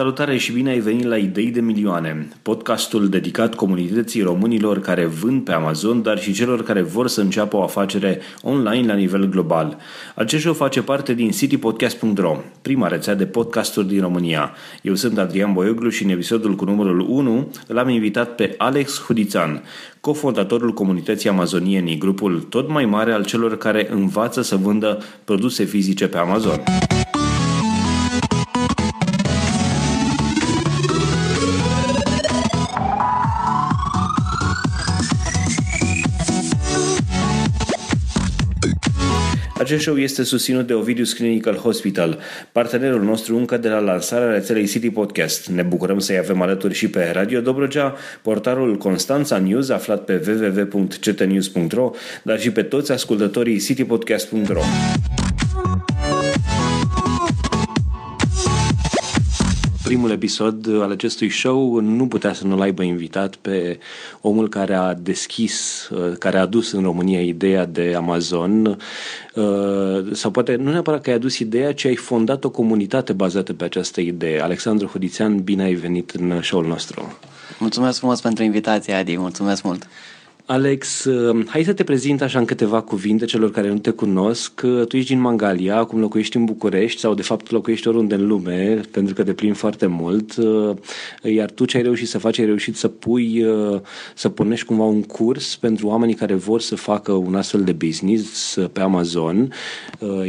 Salutare și bine ai venit la Idei de Milioane, podcastul dedicat comunității românilor care vând pe Amazon, dar și celor care vor să înceapă o afacere online la nivel global. Acest show face parte din citypodcast.ro, prima rețea de podcasturi din România. Eu sunt Adrian Boioglu și în episodul cu numărul 1 l-am invitat pe Alex Hudițan, cofondatorul comunității amazonienii, grupul tot mai mare al celor care învață să vândă produse fizice pe Amazon. Acest show este susținut de Ovidius Clinical Hospital, partenerul nostru încă de la lansarea rețelei City Podcast. Ne bucurăm să-i avem alături și pe Radio Dobrogea, portarul Constanța News aflat pe www.ctnews.ro, dar și pe toți ascultătorii citypodcast.ro. primul episod al acestui show nu putea să nu-l aibă invitat pe omul care a deschis, uh, care a adus în România ideea de Amazon uh, sau poate nu neapărat că ai adus ideea, ci ai fondat o comunitate bazată pe această idee. Alexandru Hudițean, bine ai venit în show-ul nostru. Mulțumesc frumos pentru invitație, Adi, mulțumesc mult. Alex, uh, hai să te prezint așa în câteva cuvinte celor care nu te cunosc. Tu ești din Mangalia, acum locuiești în București sau de fapt locuiești oriunde în lume, pentru că te plimbi foarte mult. Uh, iar tu ce ai reușit să faci, ai reușit să pui, uh, să pornești cumva un curs pentru oamenii care vor să facă un astfel de business pe Amazon.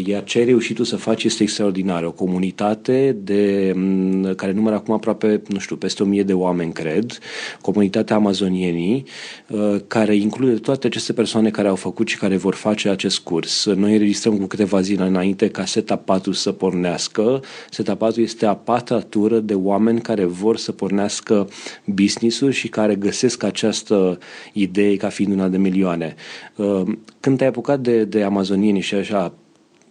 Iar ce ai reușit tu să faci este extraordinar. O comunitate de, mm, care numără acum aproape, nu știu, peste o mie de oameni, cred, comunitatea amazonienii, care care include toate aceste persoane care au făcut și care vor face acest curs. Noi înregistrăm cu câteva zile înainte ca SETA 4 să pornească. SETA 4 este a patra tură de oameni care vor să pornească business-uri și care găsesc această idee ca fiind una de milioane. Uh, când te-ai apucat de, de amazonieni și așa,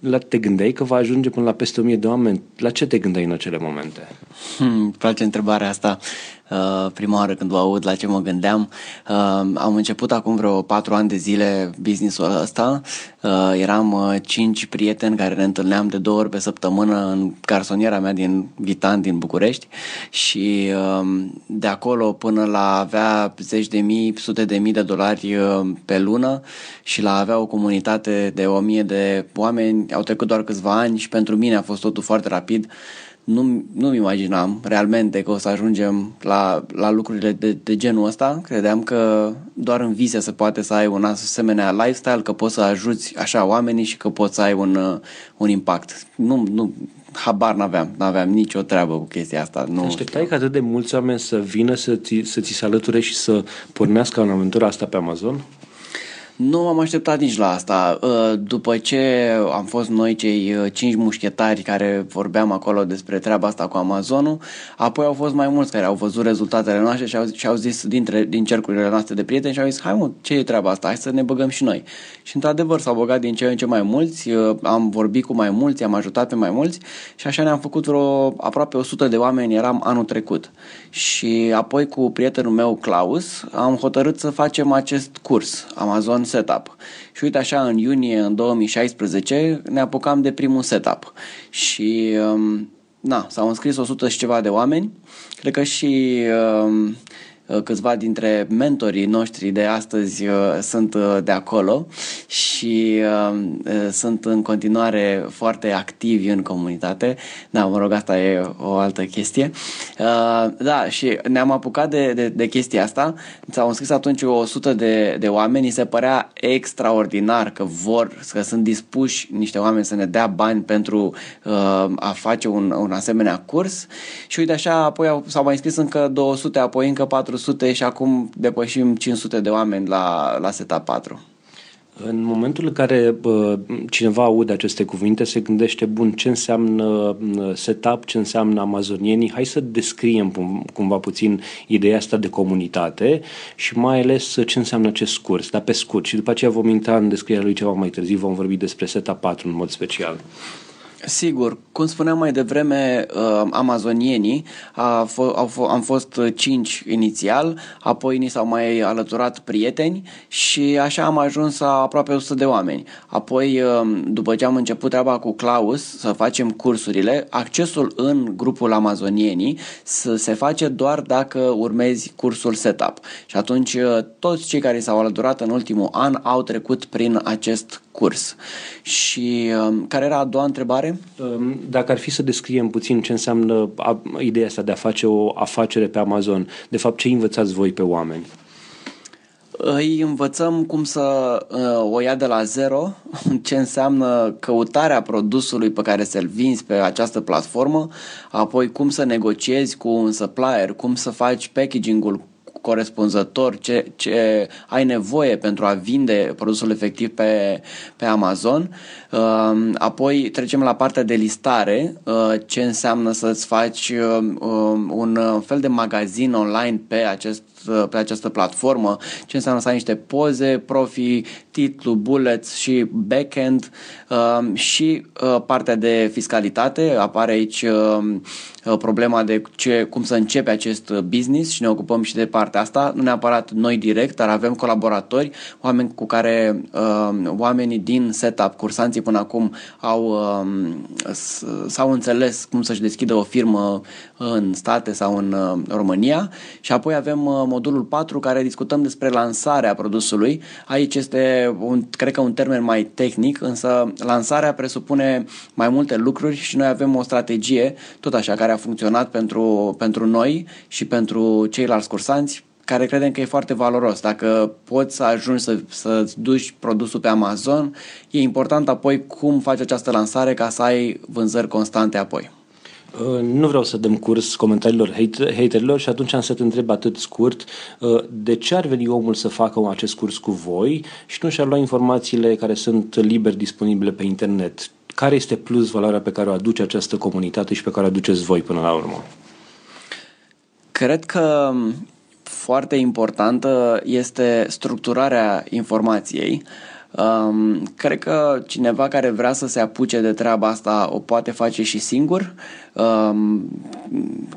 la te gândeai că va ajunge până la peste 1000 de oameni? La ce te gândeai în acele momente? Hmm, place întrebarea asta. Uh, prima oară când o aud la ce mă gândeam. Uh, am început acum vreo patru ani de zile businessul ăsta. Uh, eram uh, cinci prieteni care ne întâlneam de două ori pe săptămână în garsoniera mea din Vitan, din București și uh, de acolo până la avea zeci de mii, sute de mii de dolari uh, pe lună și la avea o comunitate de o mie de oameni. Au trecut doar câțiva ani și pentru mine a fost totul foarte rapid nu, nu-mi imaginam realmente că o să ajungem la, la lucrurile de, de genul ăsta. Credeam că doar în vise se poate să ai un asemenea lifestyle, că poți să ajuți așa oamenii și că poți să ai un, un impact. Nu, nu, habar n-aveam, n-aveam nicio treabă cu chestia asta. Nu Așteptai ca atât de mulți oameni să vină să ți, să ți se alăture și să pornească în aventura asta pe Amazon? Nu m-am așteptat nici la asta. Uh, după ce am fost noi cei uh, cinci mușchetari care vorbeam acolo despre treaba asta cu Amazonul, apoi au fost mai mulți care au văzut rezultatele noastre și au, și au zis dintre, din cercurile noastre de prieteni și au zis, hai mă, ce e treaba asta, hai să ne băgăm și noi. Și într-adevăr s-au băgat din ce în ce mai mulți, uh, am vorbit cu mai mulți, am ajutat pe mai mulți și așa ne-am făcut vreo aproape 100 de oameni, eram anul trecut. Și apoi cu prietenul meu, Klaus, am hotărât să facem acest curs, Amazon Setup. Și uite așa, în iunie în 2016 ne apucam de primul setup. Și um, na, s-au înscris 100 și ceva de oameni. Cred că și um, Uh, câțiva dintre mentorii noștri de astăzi uh, sunt uh, de acolo și sunt în continuare foarte activi în comunitate. Da, mă rog, asta e o altă chestie. Da, și ne-am apucat de, de, de chestia asta. S-au înscris atunci 100 de, de oameni. se părea extraordinar că vor, că sunt dispuși niște oameni să ne dea bani pentru a face un, un asemenea curs. Și uite așa, apoi s-au mai înscris încă 200, apoi încă 400 400 și acum depășim 500 de oameni la, la SETA 4. În momentul în care bă, cineva aude aceste cuvinte, se gândește, bun, ce înseamnă setup, ce înseamnă amazonienii, hai să descriem cumva puțin ideea asta de comunitate și mai ales ce înseamnă acest curs, dar pe scurt. Și după aceea vom intra în descrierea lui ceva mai târziu, vom vorbi despre setup 4 în mod special. Sigur, cum spuneam mai devreme, uh, amazonienii a f- au f- am fost cinci inițial, apoi ni s-au mai alăturat prieteni și așa am ajuns la aproape 100 de oameni. Apoi, uh, după ce am început treaba cu Claus să facem cursurile, accesul în grupul amazonienii se face doar dacă urmezi cursul setup. Și atunci uh, toți cei care s-au alăturat în ultimul an au trecut prin acest curs. Și um, care era a doua întrebare? Um, dacă ar fi să descriem puțin ce înseamnă ideea asta de a face o afacere pe Amazon, de fapt ce învățați voi pe oameni? Îi învățăm cum să uh, o ia de la zero, ce înseamnă căutarea produsului pe care să-l vinzi pe această platformă, apoi cum să negociezi cu un supplier, cum să faci packaging-ul corespunzător ce, ce ai nevoie pentru a vinde produsul efectiv pe, pe Amazon. Uh, apoi trecem la partea de listare, uh, ce înseamnă să-ți faci uh, un fel de magazin online pe acest pe această platformă, ce înseamnă să ai niște poze, profi, titlu, bullets și backend uh, și uh, partea de fiscalitate. Apare aici uh, problema de ce, cum să începe acest business și ne ocupăm și de partea asta. Nu neapărat noi direct, dar avem colaboratori, oameni cu care uh, oamenii din setup, cursanții până acum au uh, s-au înțeles cum să-și deschidă o firmă în state sau în uh, România și apoi avem uh, modulul 4 care discutăm despre lansarea produsului. Aici este, un, cred că un termen mai tehnic, însă lansarea presupune mai multe lucruri și noi avem o strategie, tot așa, care a funcționat pentru, pentru noi și pentru ceilalți cursanți, care credem că e foarte valoros. Dacă poți să ajungi să, să duci produsul pe Amazon, e important apoi cum faci această lansare ca să ai vânzări constante apoi. Uh, nu vreau să dăm curs comentariilor haterilor și atunci am să te întreb atât scurt uh, de ce ar veni omul să facă acest curs cu voi și nu și-ar lua informațiile care sunt liber disponibile pe internet. Care este plus valoarea pe care o aduce această comunitate și pe care o aduceți voi până la urmă? Cred că foarte importantă este structurarea informației. Um, cred că cineva care vrea să se apuce de treaba asta o poate face și singur. Um,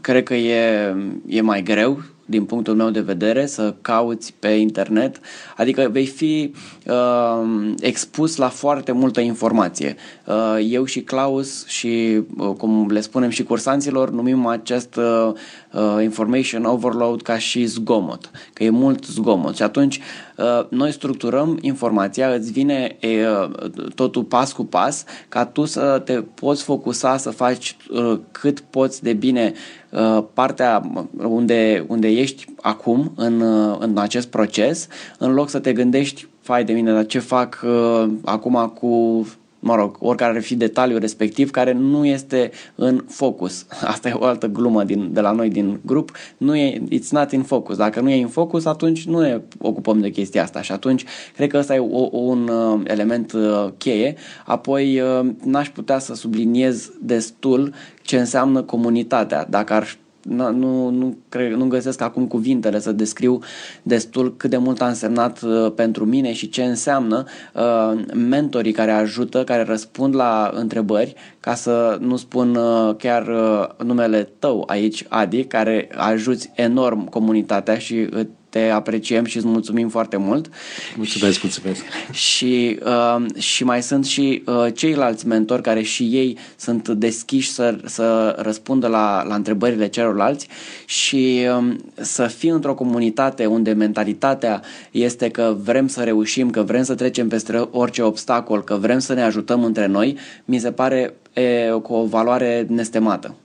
cred că e, e mai greu din punctul meu de vedere, să cauți pe internet, adică vei fi uh, expus la foarte multă informație. Uh, eu și Claus și, uh, cum le spunem și cursanților, numim acest uh, uh, information overload ca și zgomot, că e mult zgomot și atunci uh, noi structurăm informația, îți vine uh, totul pas cu pas ca tu să te poți focusa să faci uh, cât poți de bine uh, partea unde, unde ești acum în, uh, în acest proces, în loc să te gândești, fai de mine, dar ce fac uh, acum cu mă rog, oricare ar fi detaliul respectiv care nu este în focus. Asta e o altă glumă din, de la noi din grup. Nu e, it's not in focus. Dacă nu e în focus, atunci nu ne ocupăm de chestia asta și atunci cred că ăsta e o, un uh, element uh, cheie. Apoi uh, n-aș putea să subliniez destul ce înseamnă comunitatea. Dacă ar nu, nu, nu, cred, nu găsesc acum cuvintele să descriu destul cât de mult a însemnat uh, pentru mine și ce înseamnă uh, mentorii care ajută, care răspund la întrebări, ca să nu spun uh, chiar uh, numele tău aici, Adi, care ajuți enorm comunitatea și te apreciem și îți mulțumim foarte mult. Mulțumesc, mulțumesc. Și, uh, și mai sunt și uh, ceilalți mentori care și ei sunt deschiși să, să răspundă la, la întrebările celorlalți și uh, să fii într-o comunitate unde mentalitatea este că vrem să reușim, că vrem să trecem peste orice obstacol, că vrem să ne ajutăm între noi, mi se pare e, cu o valoare nestemată.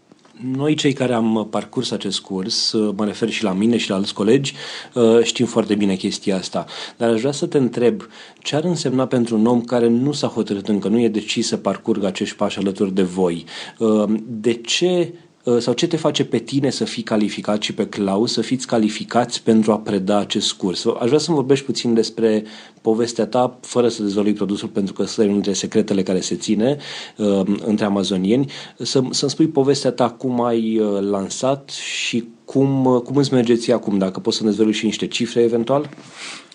Noi, cei care am parcurs acest curs, uh, mă refer și la mine și la alți colegi, uh, știm foarte bine chestia asta. Dar aș vrea să te întreb ce ar însemna pentru un om care nu s-a hotărât încă, nu e decis să parcurgă acești pași alături de voi. Uh, de ce Uh, sau ce te face pe tine să fii calificat și pe Claus să fiți calificați pentru a preda acest curs? Aș vrea să-mi vorbești puțin despre povestea ta, fără să dezvolui produsul, pentru că ăsta e unul dintre secretele care se ține uh, între amazonieni. Să, să-mi spui povestea ta, cum ai uh, lansat și cum, uh, cum îți merge ție acum, dacă poți să ne dezvolui și niște cifre eventual?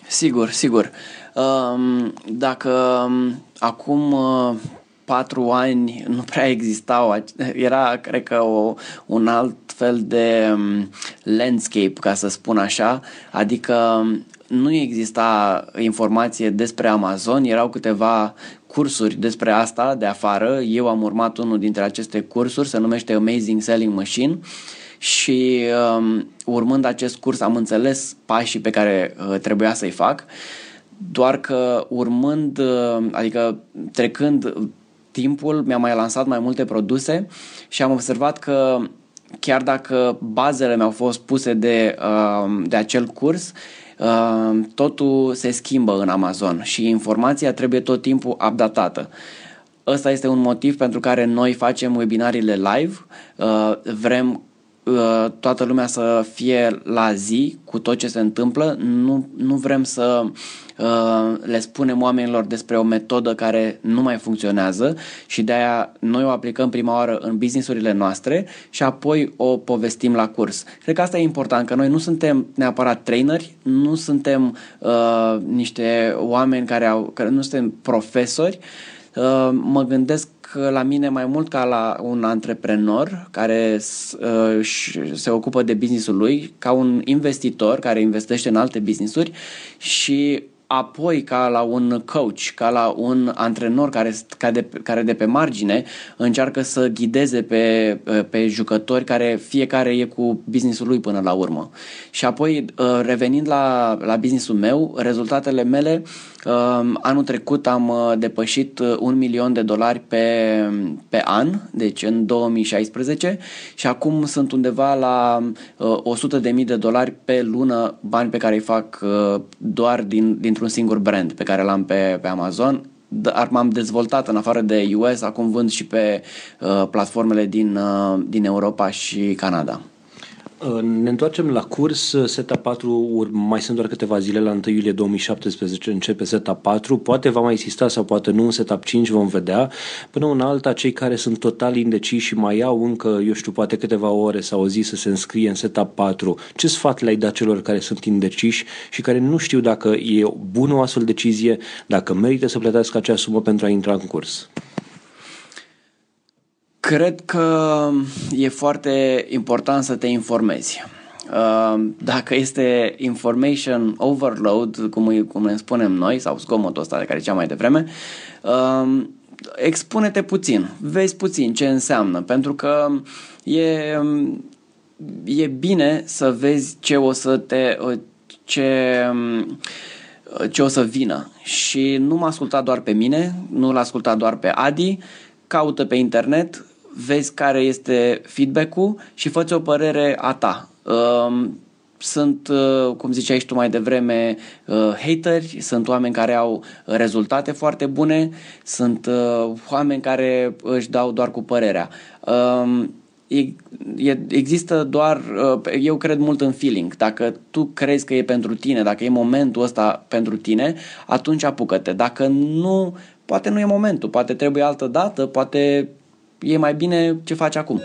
Sigur, sigur. Um, dacă um, acum uh, patru ani nu prea existau. Era, cred că, o, un alt fel de um, landscape, ca să spun așa, adică um, nu exista informație despre Amazon, erau câteva cursuri despre asta de afară. Eu am urmat unul dintre aceste cursuri, se numește Amazing Selling Machine și um, urmând acest curs am înțeles pașii pe care uh, trebuia să-i fac, doar că urmând, uh, adică trecând timpul, mi-am mai lansat mai multe produse și am observat că chiar dacă bazele mi-au fost puse de, uh, de acel curs, uh, totul se schimbă în Amazon și informația trebuie tot timpul updatată. Ăsta este un motiv pentru care noi facem webinarile live. Uh, vrem toată lumea să fie la zi cu tot ce se întâmplă. Nu, nu vrem să uh, Uh, le spunem oamenilor despre o metodă care nu mai funcționează și de aia noi o aplicăm prima oară în businessurile noastre și apoi o povestim la curs. Cred că asta e important, că noi nu suntem neapărat traineri, nu suntem uh, niște oameni care au, care nu suntem profesori, uh, mă gândesc la mine mai mult ca la un antreprenor care uh, se ocupă de businessul lui, ca un investitor care investește în alte businessuri și apoi ca la un coach, ca la un antrenor care, care, de, care de pe margine încearcă să ghideze pe, pe jucători care fiecare e cu businessul lui până la urmă. Și apoi, uh, revenind la, la businessul meu, rezultatele mele Anul trecut am uh, depășit uh, un milion de dolari pe, pe an, deci în 2016 și acum sunt undeva la 100 uh, de mii de dolari pe lună, bani pe care îi fac doar din, dintr-un singur brand pe care l-am pe, pe Amazon dar m-am dezvoltat în afară de US, acum vând și pe uh, platformele din, uh, din Europa și Canada. Ne întoarcem la curs, SETA 4, mai sunt doar câteva zile, la 1 iulie 2017 începe SETA 4, poate va mai exista sau poate nu, în SETA 5 vom vedea. Până una alta, cei care sunt total indeciși și mai au încă, eu știu, poate câteva ore sau o zi să se înscrie în SETA 4, ce sfat le-ai dat celor care sunt indeciși și care nu știu dacă e bună o astfel decizie, dacă merită să plătească acea sumă pentru a intra în curs? Cred că e foarte important să te informezi. Uh, dacă este information overload, cum, cum ne spunem noi, sau zgomotul ăsta de care cea mai devreme, uh, expune-te puțin, vezi puțin ce înseamnă, pentru că e, e bine să vezi ce o să te ce, ce o să vină. Și nu m-a ascultat doar pe mine, nu l-a ascultat doar pe Adi, caută pe internet, vezi care este feedback-ul și fă o părere a ta. Um, sunt, uh, cum ziceai și tu mai devreme, uh, hateri, sunt oameni care au rezultate foarte bune, sunt uh, oameni care își dau doar cu părerea. Um, există doar, eu cred mult în feeling. Dacă tu crezi că e pentru tine, dacă e momentul ăsta pentru tine, atunci apucă-te. Dacă nu, poate nu e momentul, poate trebuie altă dată, poate e mai bine ce faci acum.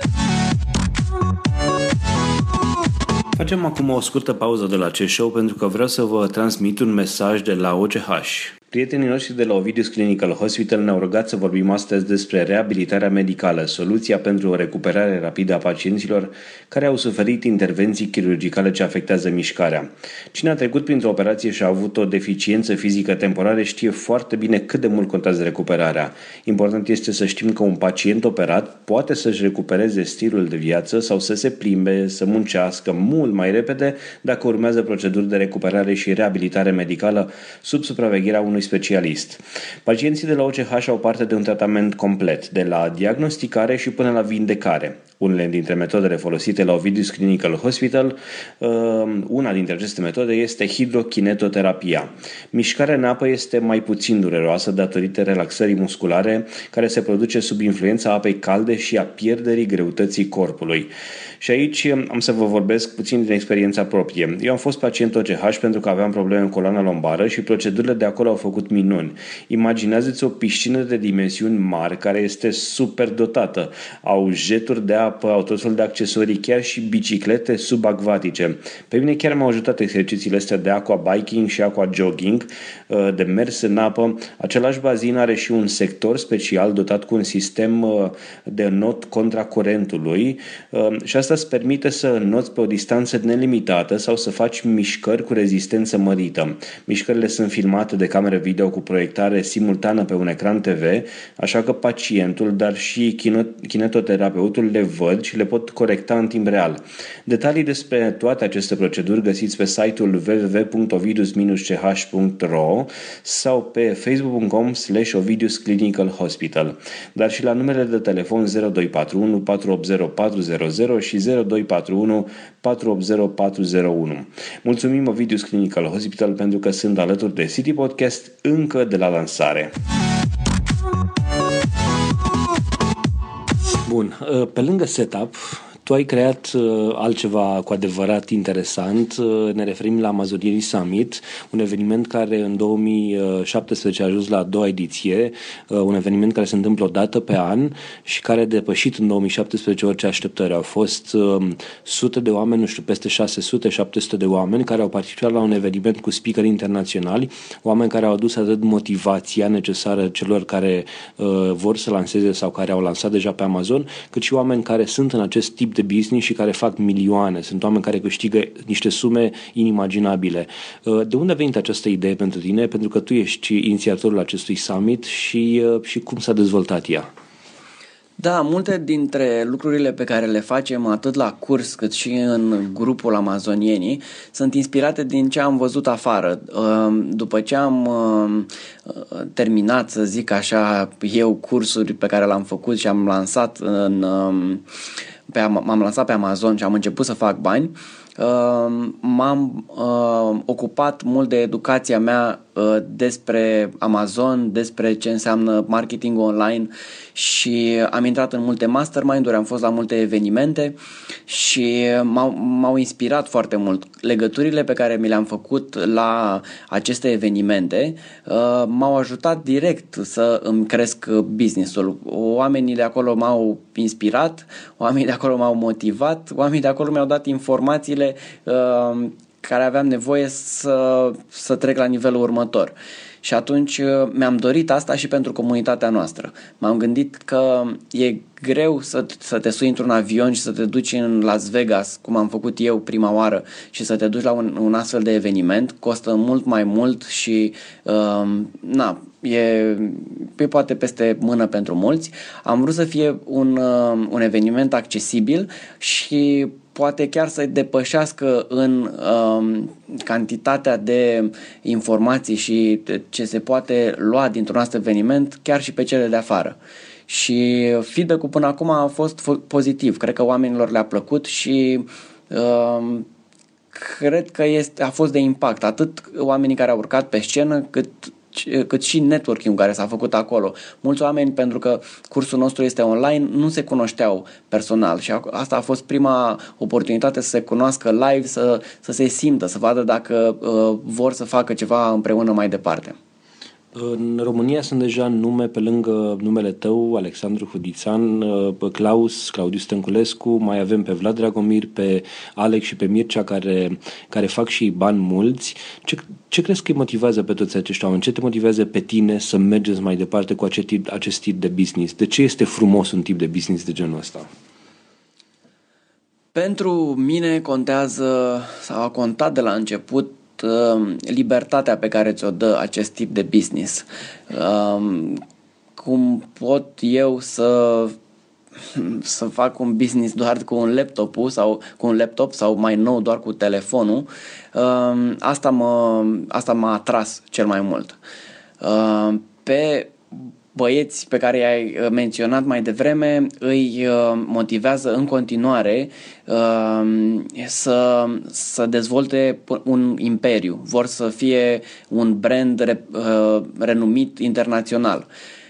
Facem acum o scurtă pauză de la acest show pentru că vreau să vă transmit un mesaj de la OCH. Prietenii noștri de la Ovidius Clinical Hospital ne-au rugat să vorbim astăzi despre reabilitarea medicală, soluția pentru o recuperare rapidă a pacienților care au suferit intervenții chirurgicale ce afectează mișcarea. Cine a trecut printr-o operație și a avut o deficiență fizică temporară știe foarte bine cât de mult contează recuperarea. Important este să știm că un pacient operat poate să-și recupereze stilul de viață sau să se plimbe, să muncească mult mai repede dacă urmează proceduri de recuperare și reabilitare medicală sub supravegherea unui unui specialist. Pacienții de la OCH au parte de un tratament complet, de la diagnosticare și până la vindecare. Unele dintre metodele folosite la Ovidius Clinical Hospital, uh, una dintre aceste metode este hidrokinetoterapia. Mișcarea în apă este mai puțin dureroasă datorită relaxării musculare care se produce sub influența apei calde și a pierderii greutății corpului. Și aici am să vă vorbesc puțin din experiența proprie. Eu am fost pacient OCH pentru că aveam probleme în coloana lombară și procedurile de acolo au făcut minuni. Imaginează-ți o piscină de dimensiuni mari care este super dotată. Au jeturi de apă, au tot fel de accesorii, chiar și biciclete subacvatice. Pe mine chiar m-au ajutat exercițiile astea de aqua biking și aqua jogging, uh, de mers în apă. Același bazin are și un sector special dotat cu un sistem uh, de not contra curentului uh, și asta îți permite să noți pe o distanță nelimitată sau să faci mișcări cu rezistență mărită. Mișcările sunt filmate de camere video cu proiectare simultană pe un ecran TV, așa că pacientul, dar și kinetoterapeutul le văd și le pot corecta în timp real. Detalii despre toate aceste proceduri găsiți pe site-ul www.ovidus-ch.ro sau pe facebook.com slash Ovidius Clinical Hospital, dar și la numele de telefon 0241 480 400 și 0241 480 401. Mulțumim Ovidius Clinical Hospital pentru că sunt alături de City Podcast încă de la lansare. Bun, pe lângă setup, tu ai creat uh, altceva cu adevărat interesant. Uh, ne referim la Amazonieri Summit, un eveniment care în 2017 a ajuns la a doua ediție, uh, un eveniment care se întâmplă o dată pe an și care a depășit în 2017 orice așteptări. Au fost uh, sute de oameni, nu știu, peste 600-700 de oameni care au participat la un eveniment cu speakeri internaționali, oameni care au adus atât motivația necesară celor care uh, vor să lanseze sau care au lansat deja pe Amazon, cât și oameni care sunt în acest tip de de business și care fac milioane. Sunt oameni care câștigă niște sume inimaginabile. Uh, de unde a venit această idee pentru tine? Pentru că tu ești inițiatorul acestui summit și, uh, și cum s-a dezvoltat ea? Da, multe dintre lucrurile pe care le facem atât la curs cât și în grupul amazonienii sunt inspirate din ce am văzut afară. Uh, după ce am terminat, să zic așa, eu cursuri pe care le-am făcut și am lansat în pe, m-am lansat pe Amazon și am început să fac bani, uh, m-am uh, ocupat mult de educația mea uh, despre Amazon, despre ce înseamnă marketing online și am intrat în multe mastermind-uri, am fost la multe evenimente și m-au, m-au inspirat foarte mult. Legăturile pe care mi le-am făcut la aceste evenimente uh, m-au ajutat direct să îmi cresc businessul. Oamenii de acolo m-au inspirat, oamenii de acolo m-au motivat, oamenii de acolo mi-au dat informațiile uh, care aveam nevoie să, să trec la nivelul următor. Și atunci uh, mi-am dorit asta și pentru comunitatea noastră. M-am gândit că e greu să, să te sui într-un avion și să te duci în Las Vegas, cum am făcut eu prima oară, și să te duci la un, un astfel de eveniment. Costă mult mai mult și, uh, na, e, e poate peste mână pentru mulți. Am vrut să fie un, uh, un eveniment accesibil și poate chiar să depășească în um, cantitatea de informații și ce se poate lua dintr-un astfel eveniment, chiar și pe cele de afară. Și feedback-ul până acum a fost pozitiv. Cred că oamenilor le-a plăcut și um, cred că este, a fost de impact. Atât oamenii care au urcat pe scenă, cât cât și networking care s-a făcut acolo. Mulți oameni, pentru că cursul nostru este online, nu se cunoșteau personal și asta a fost prima oportunitate să se cunoască live, să, să se simtă, să vadă dacă uh, vor să facă ceva împreună mai departe. În România sunt deja nume pe lângă numele tău, Alexandru Hudițan, pe Claus, Claudiu Stănculescu, mai avem pe Vlad Dragomir, pe Alex și pe Mircea care, care fac și bani mulți. Ce, ce crezi că îi motivează pe toți acești oameni? Ce te motivează pe tine să mergeți mai departe cu acest tip, acest tip de business? De ce este frumos un tip de business de genul ăsta? Pentru mine contează, sau a contat de la început, uh, libertatea pe care ți-o dă acest tip de business. Uh, cum pot eu să să fac un business doar cu un laptop sau cu un laptop sau mai nou doar cu telefonul, uh, asta, mă, asta m-a atras cel mai mult. Uh, pe băieți pe care i-ai uh, menționat mai devreme îi uh, motivează în continuare uh, să, să dezvolte un imperiu, vor să fie un brand renumit internațional.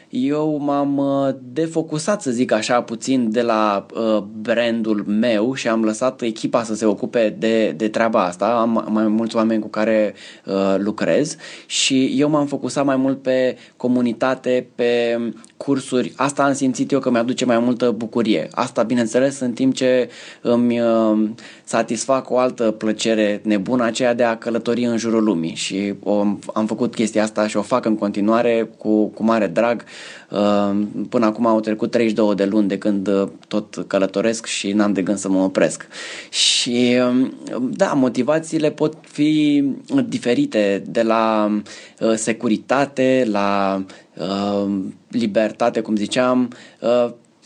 Eu m-am uh, defocusat, să zic așa, puțin de la uh, brandul meu și am lăsat echipa să se ocupe de, de treaba asta. Am mai mulți oameni cu care uh, lucrez și eu m-am focusat mai mult pe comunitate, pe cursuri. Asta am simțit eu că mi-aduce mai multă bucurie. Asta, bineînțeles, în timp ce îmi uh, satisfac o altă plăcere nebună, aceea de a călători în jurul lumii și o, am făcut chestia asta și o fac în continuare cu, cu mare drag. Uh, până acum au trecut 32 de luni de când uh, tot călătoresc și n-am de gând să mă opresc. Și um, da, motivațiile pot fi diferite de la securitate, la libertate, cum ziceam,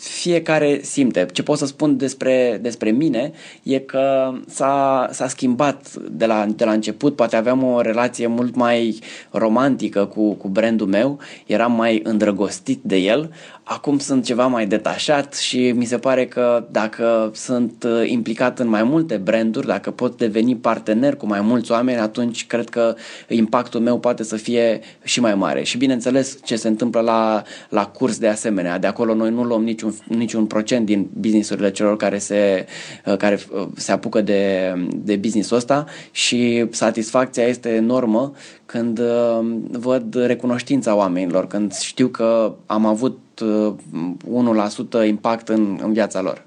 fiecare simte. Ce pot să spun despre, despre mine e că s-a, s-a schimbat de la, de la început. Poate aveam o relație mult mai romantică cu, cu brandul meu, eram mai îndrăgostit de el. Acum sunt ceva mai detașat și mi se pare că dacă sunt uh, implicat în mai multe branduri, dacă pot deveni partener cu mai mulți oameni, atunci cred că impactul meu poate să fie și mai mare. Și bineînțeles ce se întâmplă la, la curs de asemenea. De acolo noi nu luăm niciun, niciun procent din businessurile celor care se, uh, care uh, se apucă de, de businessul ăsta și satisfacția este enormă când văd recunoștința oamenilor, când știu că am avut 1% impact în, în viața lor.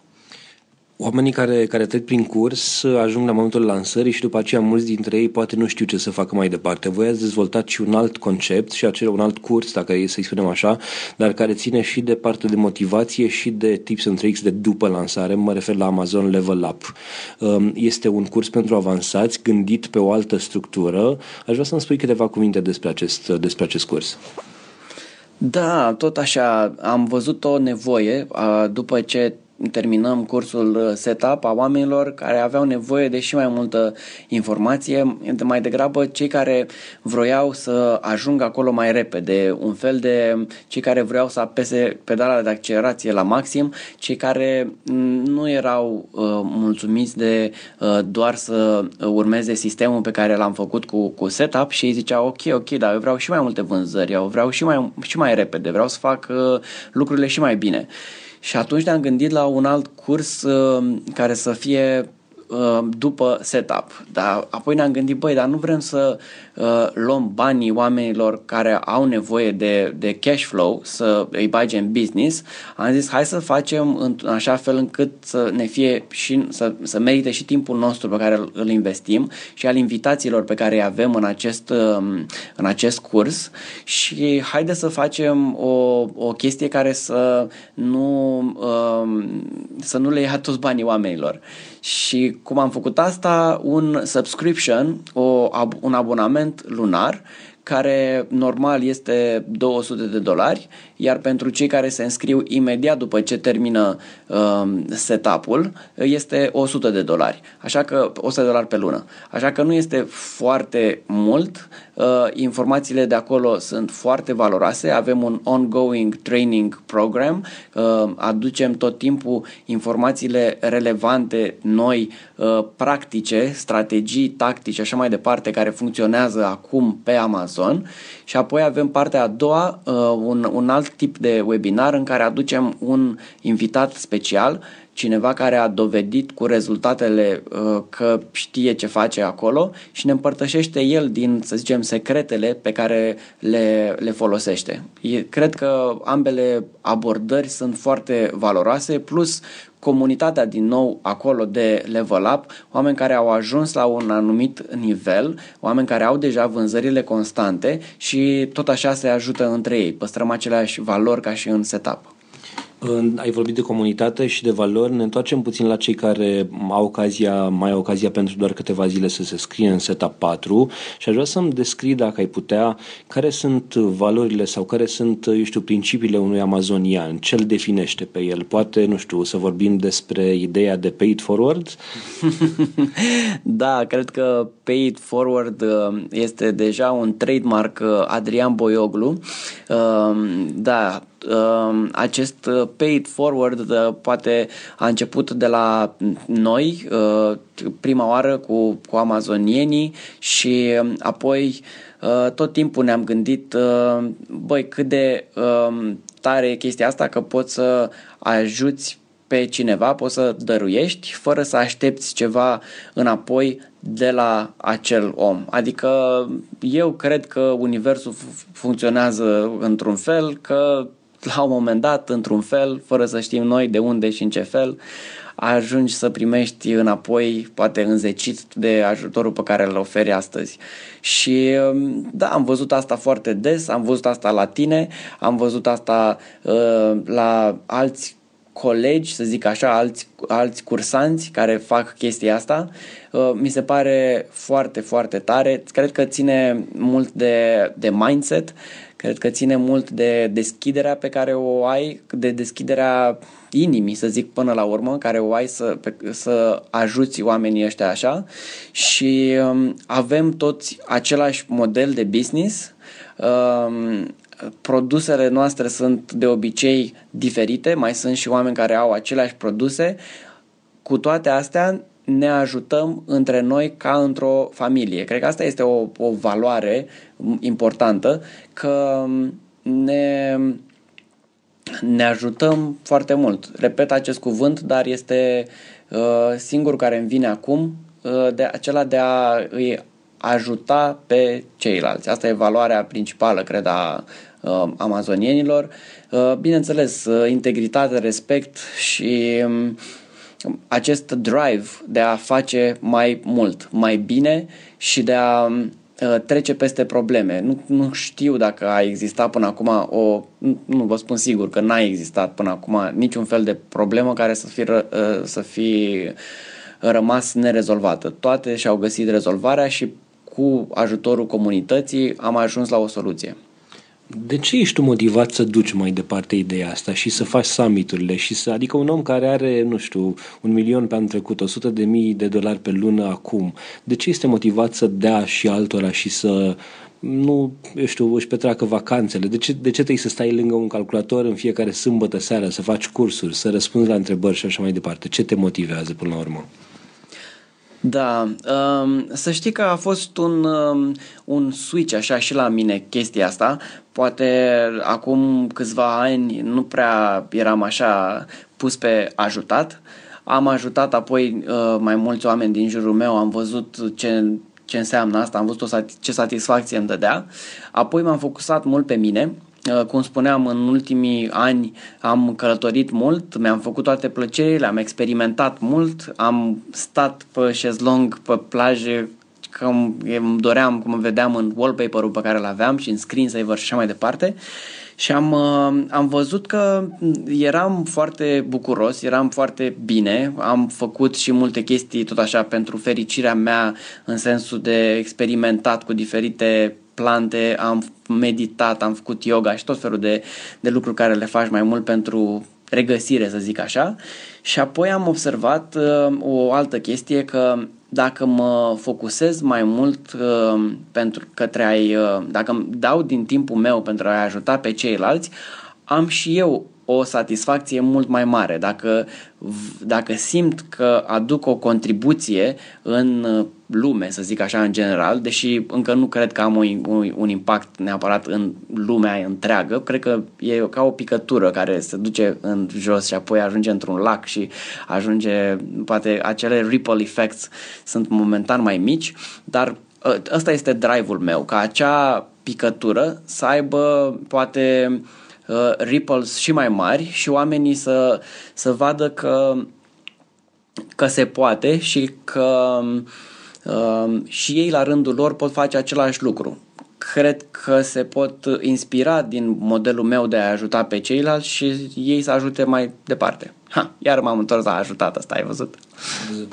Oamenii care, care trec prin curs ajung la momentul lansării și după aceea mulți dintre ei poate nu știu ce să facă mai departe. Voi ați dezvoltat și un alt concept și acel un alt curs, dacă e să-i spunem așa, dar care ține și de parte de motivație și de tips and tricks de după lansare. Mă refer la Amazon Level Up. Um, este un curs pentru avansați gândit pe o altă structură. Aș vrea să-mi spui câteva cuvinte despre acest, despre acest curs. Da, tot așa. Am văzut o nevoie după ce terminăm cursul uh, setup a oamenilor care aveau nevoie de și mai multă informație, de mai degrabă cei care vroiau să ajungă acolo mai repede, un fel de cei care vreau să apese pedala de accelerație la maxim, cei care mm, nu erau uh, mulțumiți de uh, doar să urmeze sistemul pe care l-am făcut cu, cu setup și ei ziceau ok, ok, dar eu vreau și mai multe vânzări, eu vreau și mai, și mai repede, vreau să fac uh, lucrurile și mai bine. Și atunci ne-am gândit la un alt curs uh, care să fie uh, după setup. Dar apoi ne-am gândit, băi, dar nu vrem să uh, luăm banii oamenilor care au nevoie de, de cash flow, să îi bage în business, am zis hai să facem în așa fel încât să ne fie și să, să merite și timpul nostru pe care îl investim și al invitațiilor pe care îi avem în acest, um, în acest curs și haide să facem o, o chestie care să nu, um, să nu le ia toți banii oamenilor. Și cum am făcut asta? Un subscription, o, un abonament abonament lunar care normal este 200 de dolari, iar pentru cei care se înscriu imediat după ce termină uh, setup-ul, este 100 de dolari. Așa că 100 de dolari pe lună. Așa că nu este foarte mult. Uh, informațiile de acolo sunt foarte valoroase. Avem un ongoing training program. Uh, aducem tot timpul informațiile relevante, noi, uh, practice, strategii, tactici, așa mai departe, care funcționează acum pe Amazon Amazon. Și apoi avem partea a doua, uh, un, un alt tip de webinar în care aducem un invitat special, cineva care a dovedit cu rezultatele uh, că știe ce face acolo și ne împărtășește el din, să zicem, secretele pe care le, le folosește. Cred că ambele abordări sunt foarte valoroase, plus comunitatea din nou acolo de level up, oameni care au ajuns la un anumit nivel, oameni care au deja vânzările constante și tot așa se ajută între ei. Păstrăm aceleași valori ca și în setup. Ai vorbit de comunitate și de valori. Ne întoarcem puțin la cei care au ocazia, mai au ocazia pentru doar câteva zile să se scrie în setup 4 și aș vrea să-mi descrii, dacă ai putea, care sunt valorile sau care sunt, eu știu, principiile unui amazonian, ce îl definește pe el. Poate, nu știu, să vorbim despre ideea de pay it forward? da, cred că pay it forward uh, este deja un trademark uh, Adrian Boioglu. Uh, da, Um, acest uh, paid forward uh, poate a început de la noi uh, prima oară cu, cu amazonienii și apoi tot timpul ne-am gândit băi cât de um, tare chestia asta că poți să ajuți pe cineva, poți să dăruiești fără să aștepți ceva înapoi de la acel om. Adică eu cred că universul funcționează într-un fel, că la un moment dat, într-un fel, fără să știm noi de unde și în ce fel, ajungi să primești înapoi, poate înzecit de ajutorul pe care îl oferi astăzi. Și um, da, am văzut asta foarte des, am văzut asta la tine, am văzut asta uh, la alți colegi, să zic așa, alți, alți cursanți care fac chestia asta. Uh, mi se pare foarte, foarte tare. Cred că ține mult de, de mindset, cred că ține mult de deschiderea pe care o ai, de deschiderea inimii, să zic până la urmă, care o ai să, pe, să ajuți oamenii ăștia așa și um, avem toți același model de business. Um, produsele noastre sunt de obicei diferite, mai sunt și oameni care au aceleași produse. Cu toate astea, ne ajutăm între noi ca într-o familie. Cred că asta este o, o valoare importantă, că ne, ne ajutăm foarte mult. Repet acest cuvânt, dar este uh, singurul care îmi vine acum, uh, de acela de a îi ajuta pe ceilalți. Asta e valoarea principală, cred, a uh, amazonienilor. Uh, bineînțeles, uh, integritate, respect și um, acest drive de a face mai mult, mai bine și de a um, trece peste probleme. Nu, nu știu dacă a existat până acum o, nu, nu vă spun sigur că n-a existat până acum niciun fel de problemă care să fi, să fi rămas nerezolvată. Toate și-au găsit rezolvarea și cu ajutorul comunității am ajuns la o soluție. De ce ești tu motivat să duci mai departe ideea asta și să faci summiturile și să, adică un om care are, nu știu, un milion pe anul trecut, 100 de mii de dolari pe lună acum, de ce este motivat să dea și altora și să nu, eu știu, își petreacă vacanțele? De ce, de ce trebuie să stai lângă un calculator în fiecare sâmbătă seara, să faci cursuri, să răspunzi la întrebări și așa mai departe? Ce te motivează până la urmă? Da, um, să știi că a fost un, um, un switch așa și la mine chestia asta. Poate acum câțiva ani nu prea eram așa pus pe ajutat. Am ajutat apoi uh, mai mulți oameni din jurul meu, am văzut ce, ce înseamnă asta, am văzut o, ce satisfacție îmi dădea. Apoi m-am focusat mult pe mine Uh, cum spuneam, în ultimii ani am călătorit mult, mi-am făcut toate plăcerile, am experimentat mult, am stat pe șezlong, pe plaje, cum îmi doream, cum vedeam în wallpaper-ul pe care îl aveam și în screensaver și așa mai departe. Și am, uh, am văzut că eram foarte bucuros, eram foarte bine, am făcut și multe chestii tot așa pentru fericirea mea în sensul de experimentat cu diferite plante, am meditat, am făcut yoga și tot felul de, de lucruri care le faci mai mult pentru regăsire, să zic așa. Și apoi am observat uh, o altă chestie că dacă mă focusez mai mult uh, pentru către a uh, dacă îmi dau din timpul meu pentru a ajuta pe ceilalți, am și eu o satisfacție mult mai mare. Dacă, dacă simt că aduc o contribuție în uh, lume, să zic așa, în general, deși încă nu cred că am un, un, un impact neapărat în lumea întreagă, cred că e ca o picătură care se duce în jos și apoi ajunge într-un lac și ajunge, poate acele ripple effects sunt momentan mai mici, dar ă, ăsta este drive-ul meu, ca acea picătură să aibă poate uh, ripples și mai mari și oamenii să, să vadă că, că se poate și că uh, Ehm, și ei la rândul lor pot face același lucru. Cred că se pot inspira din modelul meu de a ajuta pe ceilalți și ei să ajute mai departe. Ha, iar m-am întors la ajutat, asta ai văzut.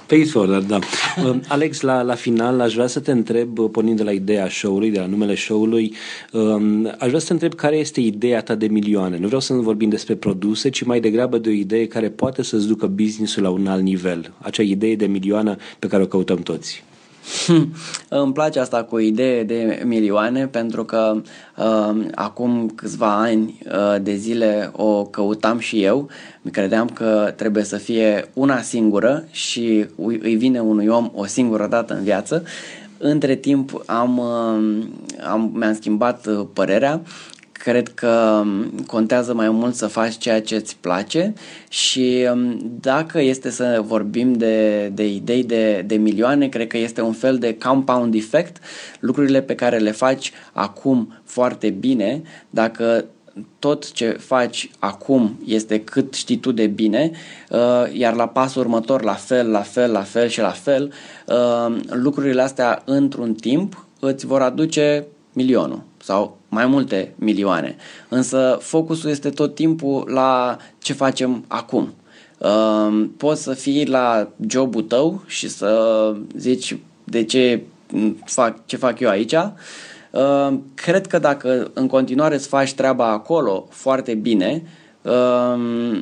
Pay forward, da. Ehm, Alex, la, la final aș vrea să te întreb, pornind de la ideea show-ului, de la numele show-ului, um, aș vrea să te întreb care este ideea ta de milioane. Nu vreau să vorbim despre produse, ci mai degrabă de o idee care poate să-ți ducă business-ul la un alt nivel. Acea idee de milioană pe care o căutăm toți. Îmi place asta cu idee de milioane pentru că uh, acum câțiva ani uh, de zile o căutam și eu. Mi credeam că trebuie să fie una singură și îi vine unui om o singură dată în viață. Între timp am, uh, am, mi-am schimbat uh, părerea Cred că um, contează mai mult să faci ceea ce îți place și um, dacă este să vorbim de, de idei de, de milioane, cred că este un fel de compound effect, lucrurile pe care le faci acum foarte bine, dacă tot ce faci acum este cât știi tu de bine, uh, iar la pasul următor la fel, la fel, la fel și la fel, uh, lucrurile astea într-un timp îți vor aduce milionul sau mai multe milioane. Însă focusul este tot timpul la ce facem acum. Uh, poți să fii la jobul tău și să zici de ce fac ce fac eu aici, Uh, cred că dacă în continuare îți faci treaba acolo foarte bine, uh,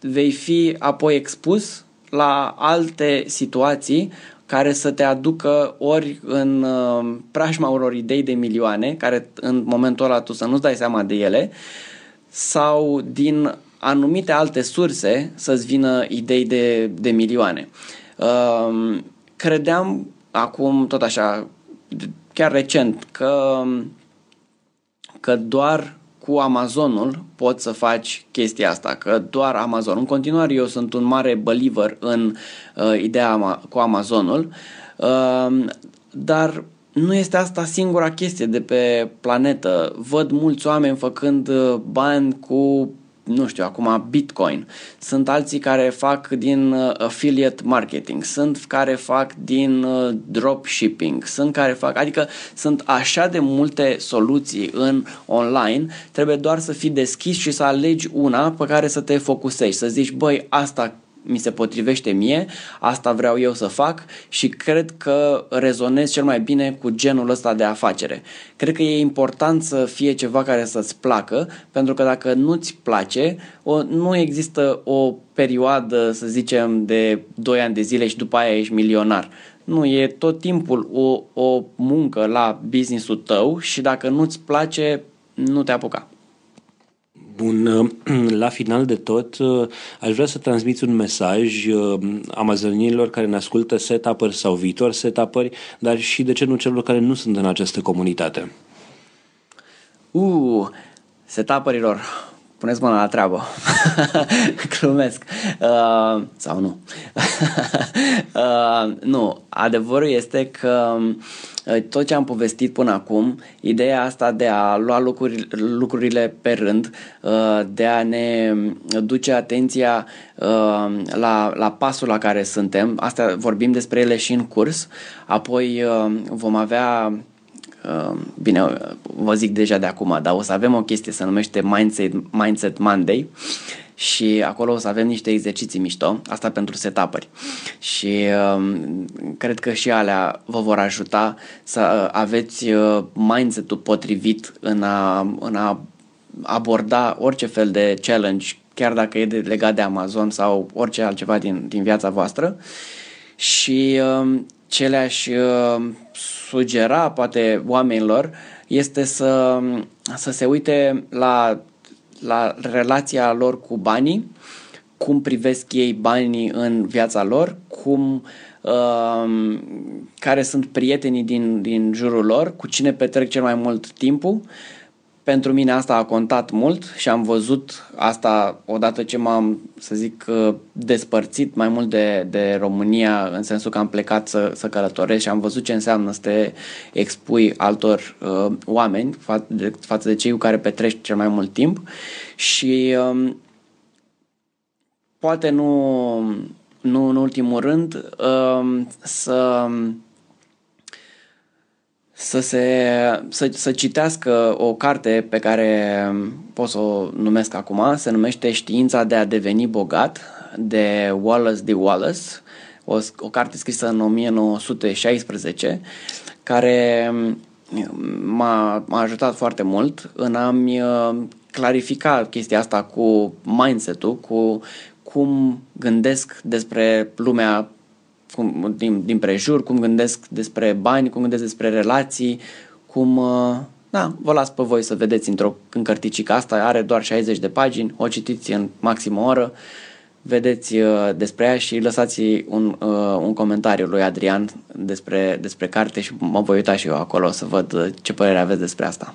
vei fi apoi expus la alte situații care să te aducă ori în uh, preajma unor idei de milioane, care în momentul ăla tu să nu-ți dai seama de ele, sau din anumite alte surse să-ți vină idei de, de milioane. Uh, credeam acum, tot așa, chiar recent că, că doar cu Amazonul poți să faci chestia asta, că doar Amazon. În continuare eu sunt un mare believer în uh, ideea cu Amazonul, uh, dar nu este asta singura chestie de pe planetă. Văd mulți oameni făcând uh, bani cu nu știu, acum Bitcoin. Sunt alții care fac din uh, affiliate marketing, sunt care fac din uh, dropshipping, sunt care fac, adică sunt așa de multe soluții în online, trebuie doar să fii deschis și să alegi una pe care să te focusezi, să zici, băi, asta mi se potrivește mie, asta vreau eu să fac și cred că rezonez cel mai bine cu genul ăsta de afacere. Cred că e important să fie ceva care să-ți placă, pentru că dacă nu-ți place, o, nu există o perioadă, să zicem, de 2 ani de zile și după aia ești milionar. Nu, e tot timpul o, o muncă la business-ul tău și dacă nu-ți place, nu te apuca. Bun, la final de tot, aș vrea să transmiți un mesaj uh, amazonilor care ne ascultă setup sau viitor setup dar și de ce nu celor care nu sunt în această comunitate. Uh, setup-urilor, puneți mâna la treabă. Glumesc. Uh, sau nu. uh, nu, adevărul este că uh, tot ce am povestit până acum, ideea asta de a lua lucruri, lucrurile pe rând, uh, de a ne duce atenția uh, la, la pasul la care suntem, asta vorbim despre ele și în curs, apoi vom avea Ehm, bine, vă zic deja de acum, dar o să avem o chestie se numește Mindset, Mindset Monday și acolo o să avem niște exerciții mișto, asta pentru setapări. Și uh, cred că și alea vă vor ajuta să uh, aveți uh, mindset-ul potrivit în a, în a aborda orice fel de challenge, chiar dacă e de, legat de Amazon sau orice altceva din, din viața voastră. Și uh, ce le-aș uh, sugera poate oamenilor este să, să se uite la, la relația lor cu banii, cum privesc ei banii în viața lor, cum uh, care sunt prietenii din, din jurul lor, cu cine petrec cel mai mult timpul pentru mine asta a contat mult și am văzut asta odată ce m-am, să zic, uh, despărțit mai mult de, de România, în sensul că am plecat să, să călătoresc și am văzut ce înseamnă să te expui altor uh, oameni fa- de, față de cei cu care petreci cel mai mult timp. Și um, poate nu, nu în ultimul rând um, să să, se, să, să citească o carte pe care pot să o numesc acum, se numește Știința de a deveni bogat de Wallace de Wallace, o, o carte scrisă în 1916 care m-a, m-a ajutat foarte mult în a-mi uh, clarifica chestia asta cu mindset-ul, cu cum gândesc despre lumea cum, din, din prejur, cum gândesc despre bani, cum gândesc despre relații, cum... Uh, da, vă las pe voi să vedeți într-o încărticică asta, are doar 60 de pagini, o citiți în maxim o oră, vedeți uh, despre ea și lăsați un, uh, un comentariu lui Adrian despre, despre carte și mă voi uita și eu acolo să văd uh, ce părere aveți despre asta.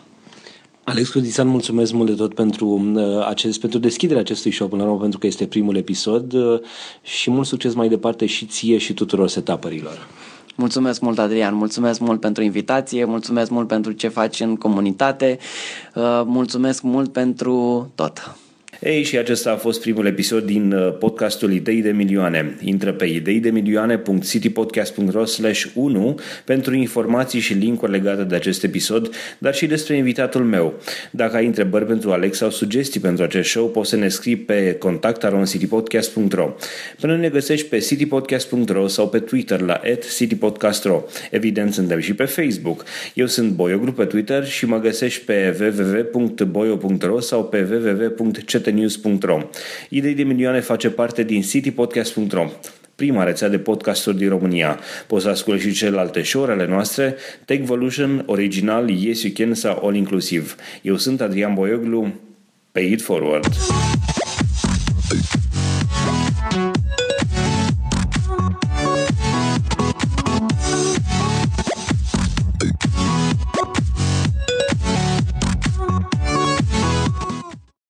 Alex Cudițan, mulțumesc mult de tot pentru, uh, acest, pentru deschiderea acestui show, până la urmă, pentru că este primul episod uh, și mult succes mai departe și ție și tuturor setapărilor. Mulțumesc mult, Adrian, mulțumesc mult pentru invitație, mulțumesc mult pentru ce faci în comunitate, uh, mulțumesc mult pentru tot. Ei, și acesta a fost primul episod din uh, podcastul Idei de Milioane. Intră pe ideidemilioane.citypodcast.ro 1 pentru informații și linkuri legate de acest episod, dar și despre invitatul meu. Dacă ai întrebări pentru Alex sau sugestii pentru acest show, poți să ne scrii pe contactaroncitypodcast.ro. Până ne găsești pe citypodcast.ro sau pe Twitter la citypodcast.ro. Evident, suntem și pe Facebook. Eu sunt Boiogru pe Twitter și mă găsești pe www.boio.ro sau pe www.ctn citynews.ro. Idei de milioane face parte din citypodcast.ro prima rețea de podcasturi din România. Poți să asculti și celelalte show ale noastre, Techvolution, Original, Yes You Can sau All Inclusive. Eu sunt Adrian Boioglu, Pay It Forward.